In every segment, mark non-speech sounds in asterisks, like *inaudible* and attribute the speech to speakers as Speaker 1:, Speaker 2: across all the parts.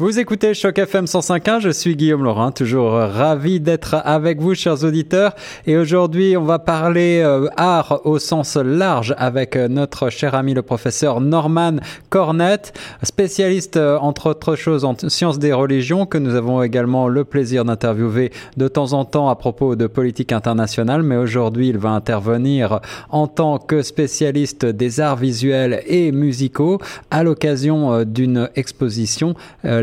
Speaker 1: Vous écoutez Choc FM 105.1, je suis Guillaume Laurin, toujours ravi d'être avec vous chers auditeurs. Et aujourd'hui on va parler euh, art au sens large avec euh, notre cher ami le professeur Norman Cornette, spécialiste euh, entre autres choses en sciences des religions que nous avons également le plaisir d'interviewer de temps en temps à propos de politique internationale. Mais aujourd'hui il va intervenir en tant que spécialiste des arts visuels et musicaux à l'occasion d'une exposition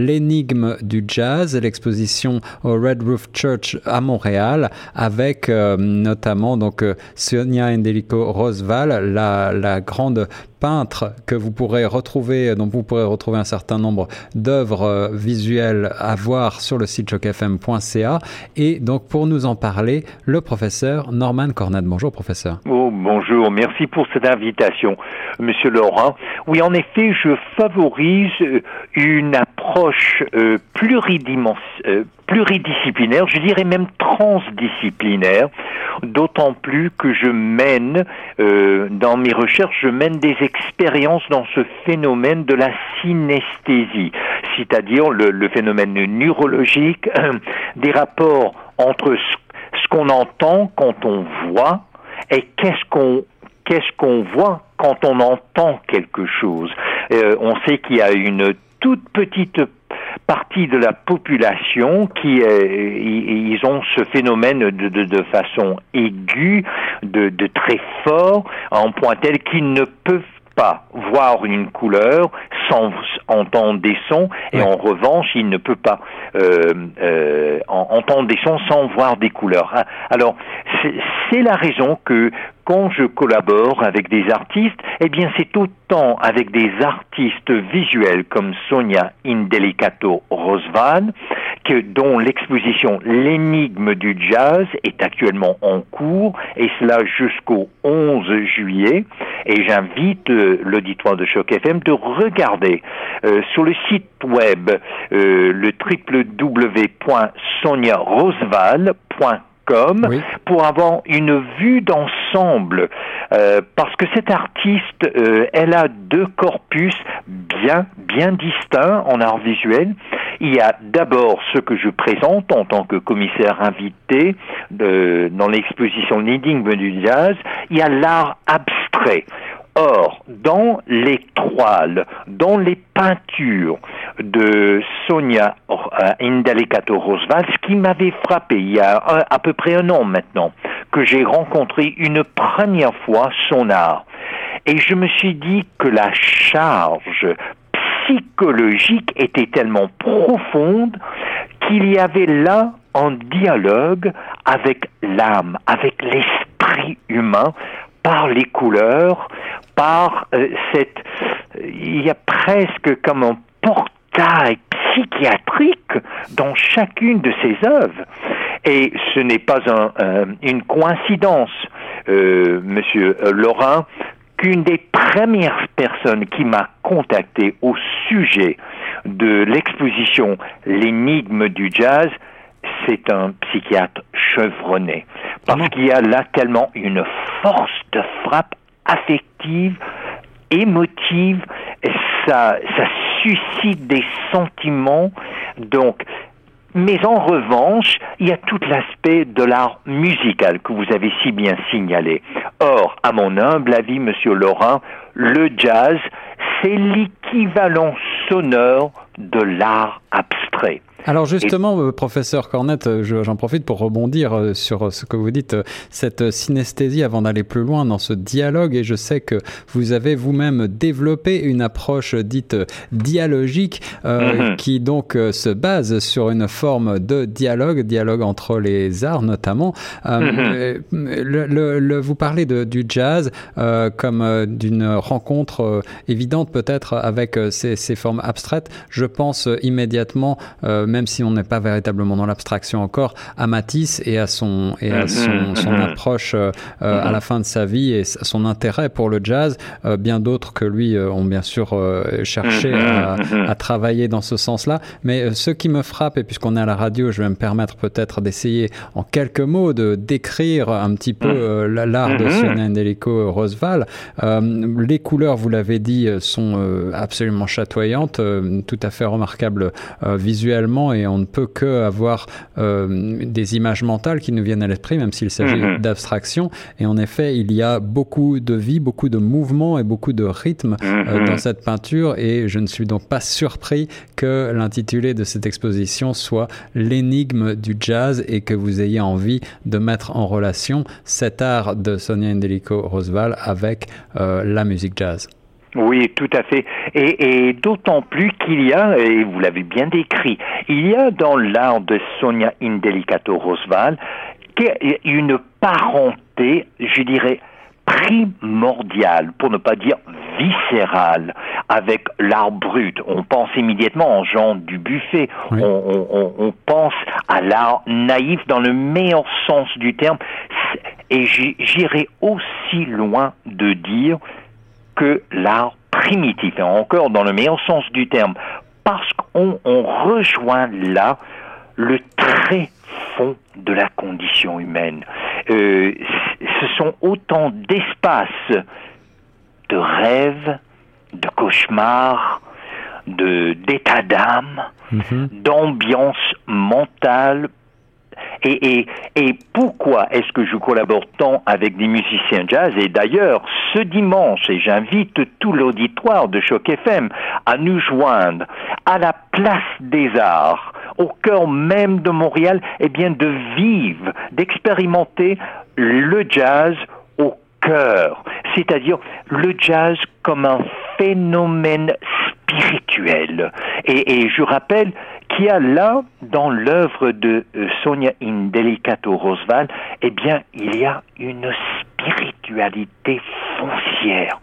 Speaker 1: l'énigme du jazz, l'exposition au Red Roof Church à Montréal, avec euh, notamment donc euh, Sonia Endelico Roseval, la, la grande peintre que vous pourrez retrouver, dont vous pourrez retrouver un certain nombre d'œuvres euh, visuelles à voir sur le site chocfm.ca. Et donc, pour nous en parler, le professeur Norman Cornette. Bonjour, professeur.
Speaker 2: Oh, bonjour. Merci pour cette invitation, monsieur Laurent. Oui, en effet, je favorise euh, une approche euh, pluridimensionnelle pluridisciplinaire, je dirais même transdisciplinaire, d'autant plus que je mène, euh, dans mes recherches, je mène des expériences dans ce phénomène de la synesthésie, c'est-à-dire le, phénomène neurologique, *clears throat* des rapports entre ce, qu'on entend quand on voit et qu'est-ce qu'on qu'est-ce qu'on voit quand on entend quelque chose. Euh, on sait qu'il y a une toute petite partie de la population qui euh, ils ont ce phénomène de, de, de façon aiguë, de, de très fort, en point tel qu'ils ne peuvent pas voir une couleur sans entendre des sons et en revanche il ne peut pas euh, euh, entendre des sons sans voir des couleurs. Ah, alors c'est la raison que quand je collabore avec des artistes, eh bien c'est autant avec des artistes visuels comme Sonia Indelicato Rosvan, que dont l'exposition L'énigme du jazz est actuellement en cours, et cela jusqu'au 11 juillet. Et j'invite l'auditoire de Choc FM de regarder euh, sur le site web euh, le www.soniarosval.com pour avoir une vue d'ensemble. Euh, parce que cette artiste euh, elle a deux corpus bien bien distincts en art visuel. Il y a d'abord ce que je présente en tant que commissaire invité de, dans l'exposition Leading du Jazz il y a l'art abstrait Or, dans les toiles, dans les peintures de Sonia Indalicato Rosval, ce qui m'avait frappé il y a à peu près un an maintenant, que j'ai rencontré une première fois son art. Et je me suis dit que la charge psychologique était tellement profonde qu'il y avait là un dialogue avec l'âme, avec l'esprit humain, par les couleurs, par euh, cette... Il y a presque comme un portail psychiatrique dans chacune de ces œuvres. Et ce n'est pas un, une coïncidence, euh, Monsieur Laurent, qu'une des premières personnes qui m'a contacté au sujet de l'exposition L'énigme du jazz, c'est un psychiatre chevronné. Parce qu'il y a là tellement une force de frappe affective, émotive, ça, ça suscite des sentiments. Donc, mais en revanche, il y a tout l'aspect de l'art musical que vous avez si bien signalé. Or, à mon humble avis, Monsieur Laurent, le jazz, c'est l'équivalent sonore de l'art abstrait.
Speaker 1: Alors justement, euh, professeur Cornette, euh, j'en profite pour rebondir euh, sur ce que vous dites, cette synesthésie avant d'aller plus loin dans ce dialogue, et je sais que vous avez vous-même développé une approche dite dialogique, mhm. qui donc se base sur une forme de dialogue, dialogue entre les arts notamment. Mhm. le, vous parlez de, du jazz comme d'une rencontre évidente peut-être avec ces, ces, formes abstraites. Je pense immédiatement même si on n'est pas véritablement dans l'abstraction encore, à Matisse et à son, et à son, son approche à la fin de sa vie et son intérêt pour le jazz. bien d'autres que lui ont bien sûr cherché à, à, travailler dans ce sens-là. Mais ce qui me frappe, et puisqu'on est à la radio, je vais me permettre peut-être d'essayer en quelques mots de décrire un petit peu l'art de Sonia Indelico Roosevelt. les couleurs, vous l'avez dit, sont absolument chatoyantes, tout à fait remarquables visuellement, et on ne peut que avoir des images mentales qui nous viennent à l'esprit, même s'il s'agit mm-hmm. d'abstraction. Et en effet, il y a beaucoup de vie, beaucoup de mouvement et beaucoup de rythme mm-hmm. dans cette peinture, et je ne suis donc pas surpris que l'intitulé de cette exposition soit l'énigme du jazz et que vous ayez envie de mettre en relation cet art de Sonia Indelico Roosevelt avec euh, la musique jazz.
Speaker 2: Oui, tout à fait. Et, d'autant plus qu'il y a, et vous l'avez bien décrit, il y a dans l'art de Sonia Indelicato Roosevelt une parenté, je dirais, primordiale, pour ne pas dire viscérale, avec l'art brut. On pense immédiatement en Jean du Buffet. On, pense à l'art naïf dans le meilleur sens du terme. Et j'irai aussi loin de dire que l'art primitif, et encore dans le meilleur sens du terme, parce qu'on rejoint là le très fond de la condition humaine. Euh, ce sont autant d'espaces de rêves, de cauchemars, de d'état d'âme, mhm. d'ambiance mentale. Et, pourquoi est-ce que je collabore tant avec des musiciens jazz Et d'ailleurs, ce dimanche, et j'invite tout l'auditoire de Choc FM à nous joindre à la place des arts, au cœur même de Montréal, et eh bien de vivre, d'expérimenter le jazz au cœur, c'est-à-dire le jazz comme un phénomène spirituel. Et, je rappelle qu'il y a là, dans l'œuvre de euh, Sonia Indelicato Roosevelt, eh bien, il y a une spiritualité foncière.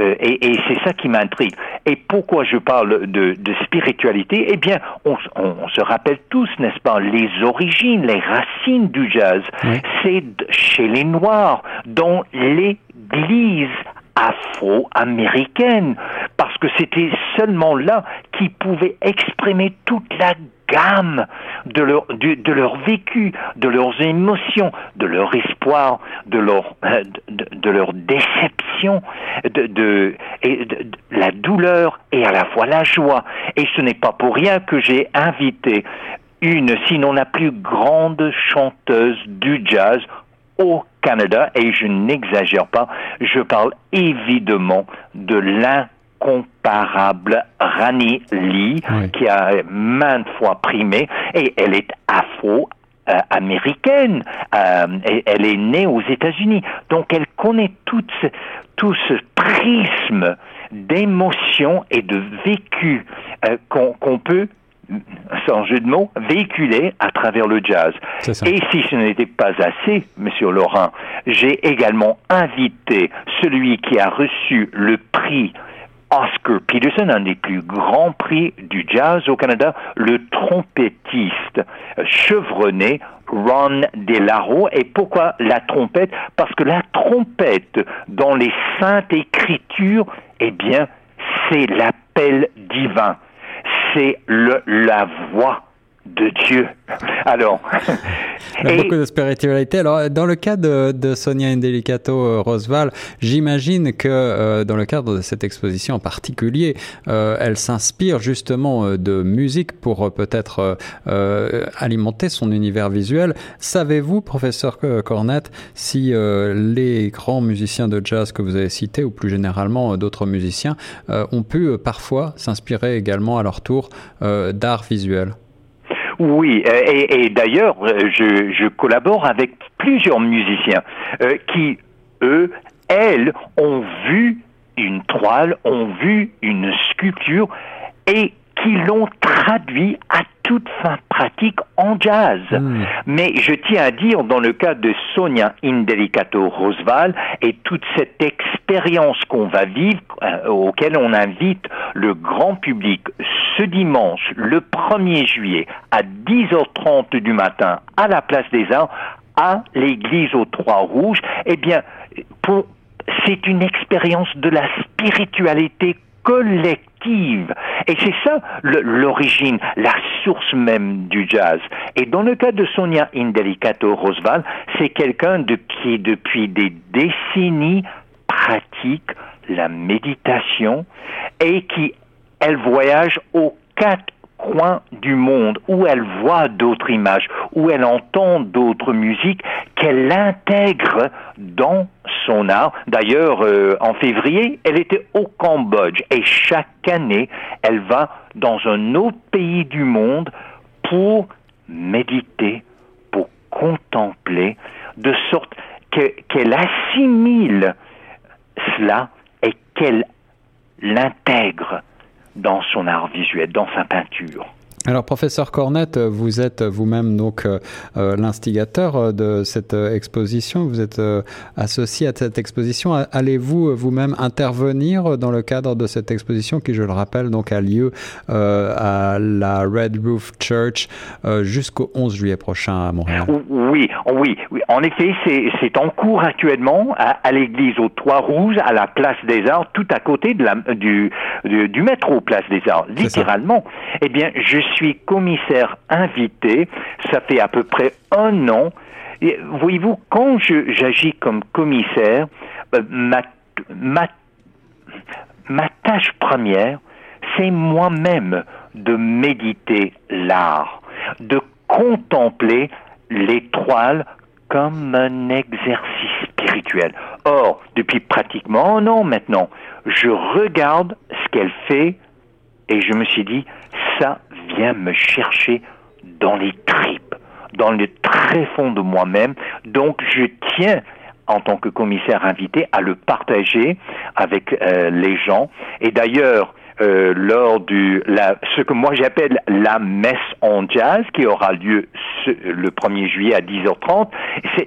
Speaker 2: Euh, et, c'est ça qui m'intrigue. Et pourquoi je parle de, spiritualité? Eh bien, on, se rappelle tous, n'est-ce pas, les origines, les racines du jazz. C'est chez les Noirs, dans l'Église afro-américaine, parce que c'était seulement là qu'ils pouvaient exprimer toute la gamme de leur, de, leur vécu, de leurs émotions, de leur espoir, de leur, euh, de, leur déception, de, de, la douleur et à la fois la joie. Et ce n'est pas pour rien que j'ai invité une, sinon la plus grande chanteuse du jazz au Canada, et je n'exagère pas, je parle évidemment de l'incomparable Rani Lee, qui a maintes fois primé, et elle est afro américaine. Euh, elle est née aux États-Unis, donc elle connaît tout ce, tout ce prisme d'émotion et de vécu euh, qu'on peut sans jeu de mots, véhiculé à travers le jazz. Et si ce n'était pas assez, Monsieur Laurent, j'ai également invité celui qui a reçu le prix Oscar Peterson, un des plus grands prix du jazz au Canada, le trompettiste chevronné Ron Delaro. Et pourquoi la trompette? Parce que la trompette, dans les saintes écritures, eh bien, c'est l'appel divin c'est la voix de Dieu. Alors, *laughs*
Speaker 1: et... beaucoup de spiritualité. Alors, dans le cas de, de Sonia Indelicato euh, Roosevelt, j'imagine que euh, dans le cadre de cette exposition en particulier, euh, elle s'inspire justement de musique pour peut-être alimenter son univers visuel. Savez-vous, professeur Cornette, si les grands musiciens de jazz que vous avez cités, ou plus généralement d'autres musiciens, ont pu parfois s'inspirer également à leur tour d'art visuel?
Speaker 2: Oui, euh, et, d'ailleurs, euh, je, je, collabore avec plusieurs musiciens euh, qui, eux, elles, ont vu une toile, ont vu une sculpture et qui l'ont traduit à toute fin pratique en jazz. Hmm. Mais je tiens à dire, dans le cas de Sonia Indelicato Rosval et toute cette expérience qu'on va vivre, euh, auquel on invite le grand public ce dimanche, le 1er juillet, à 10h30 du matin, à la place des Arts, à l'église aux Trois Rouges, eh bien, c'est une expérience de la spiritualité collective. Et c'est ça l'origine, la source même du jazz. Et dans le cas de Sonia Indelicato Rosval, c'est quelqu'un de, qui, depuis des décennies, pratique la méditation et qui, elle voyage aux quatre coin du monde où elle voit d'autres images, où elle entend d'autres musiques, qu'elle intègre dans son art. D'ailleurs, euh, en février, elle était au Cambodge et chaque année, elle va dans un autre pays du monde pour méditer, pour contempler, de sorte qu'elle assimile cela et qu'elle l'intègre dans son art visuel, dans sa peinture.
Speaker 1: Alors, professeur Cornette, vous êtes vous-même donc euh, euh, l'instigateur euh, de cette exposition. Vous êtes associé à cette exposition. Allez-vous vous-même intervenir dans le cadre de cette exposition qui, je le rappelle, donc a lieu à la Red Roof Church jusqu'au 11 juillet prochain à Montréal?
Speaker 2: Oui, oui, oui. En effet, c'est en cours actuellement à, l'église aux Trois Rouges, à la Place des Arts, tout à côté de la, du, du, métro Place des Arts, littéralement. Eh bien, je suis commissaire invité, ça fait à peu près un an. Voyez-vous, quand j'agis comme commissaire, euh, ma, ma, ma tâche première, c'est moi-même de méditer l'art, de contempler l'étoile comme un exercice spirituel. Or, depuis pratiquement un an maintenant, je regarde ce qu'elle fait et je me suis dit, ça vient me chercher dans les tripes, dans le très fond de moi-même. Donc je tiens en tant que commissaire invité à le partager avec euh, les gens. Et d'ailleurs, euh, lors du la, ce que moi j'appelle la messe en jazz qui aura lieu le 1er juillet à 10h30.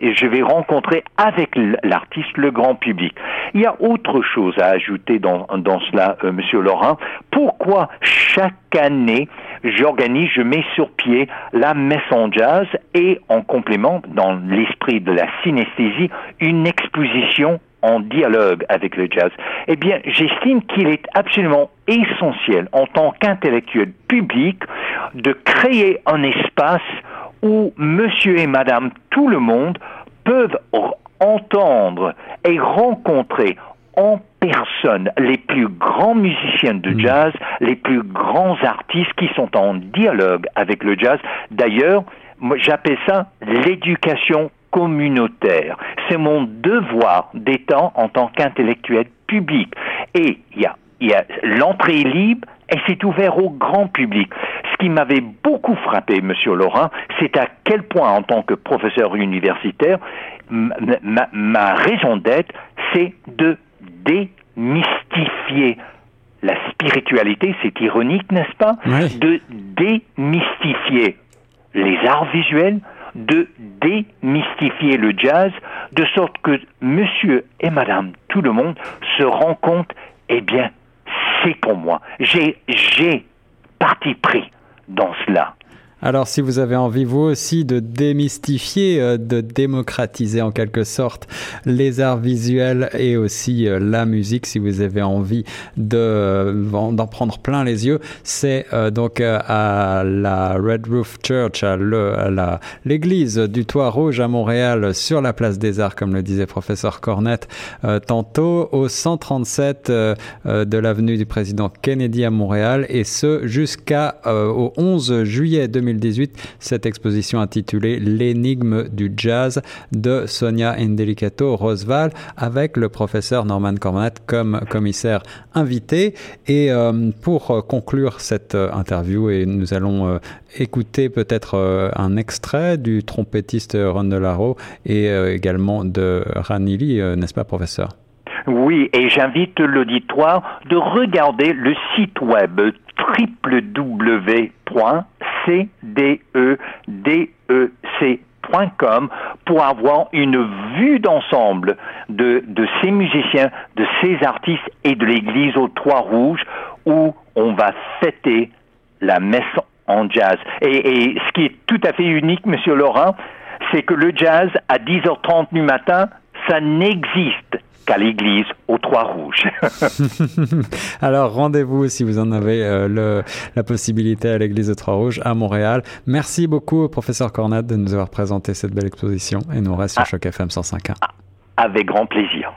Speaker 2: Je vais rencontrer avec l'artiste le grand public. Il y a autre chose à ajouter dans, dans cela, euh, Monsieur Laurent. Pourquoi chaque année j'organise, je mets sur pied la messe en jazz et en complément, dans l'esprit de la synesthésie, une exposition en dialogue avec le jazz, eh bien, j'estime qu'il est absolument essentiel en tant qu'intellectuel public de créer un espace où monsieur et madame tout le monde peuvent entendre et rencontrer en personne les plus grands musiciens de mm. jazz, les plus grands artistes qui sont en dialogue avec le jazz. D'ailleurs, j'appelle ça l'éducation communautaire. C'est mon devoir d'étant en tant qu'intellectuel public. Et il y a, y a l'entrée libre et c'est ouvert au grand public. Ce qui m'avait beaucoup frappé, Monsieur Laurent, c'est à quel point, en tant que professeur universitaire, ma, raison d'être, c'est de démystifier. La spiritualité, c'est ironique, n'est-ce pas? De démystifier les arts visuels, de démystifier le jazz, de sorte que monsieur et madame, tout le monde, se rend compte, eh bien, c'est pour moi. J'ai, parti pris dans cela.
Speaker 1: Alors si vous avez envie vous aussi de démystifier, euh, de démocratiser en quelque sorte les arts visuels et aussi euh, la musique, si vous avez envie de euh, d'en prendre plein les yeux, c'est donc à la Red Roof Church, à l'église du Toit Rouge à Montréal, sur la place des Arts, comme le disait professeur Cornette tantôt, au 137 de l'avenue du président Kennedy à Montréal, et ce jusqu'à au 11 juillet 2020 2018 cette exposition intitulée L'énigme du jazz de Sonia Indelicato Rosval avec le professeur Norman Cornette comme commissaire invité. Et euh, pour conclure cette euh, interview, et nous allons euh, écouter peut-être un extrait du trompettiste Ron Delaro et également de Ranili, n'est-ce pas professeur?
Speaker 2: Oui, et j'invite l'auditoire de regarder le site web www cdedec.com pour avoir une vue d'ensemble de, ces musiciens, de ces artistes et de l'église aux Trois Rouges où on va fêter la messe en jazz. Et, ce qui est tout à fait unique, Monsieur Laurent, c'est que le jazz à 10h30 du matin, ça n'existe qu'à l'église aux Trois Rouges. *laughs* *laughs*
Speaker 1: Alors rendez-vous si vous en avez euh, le, la possibilité à l'église aux Trois Rouges à Montréal. Merci beaucoup, professeur Cornade, de nous avoir présenté cette belle exposition et nous reste sur ah. Choc FM 105.1.
Speaker 2: Avec grand plaisir.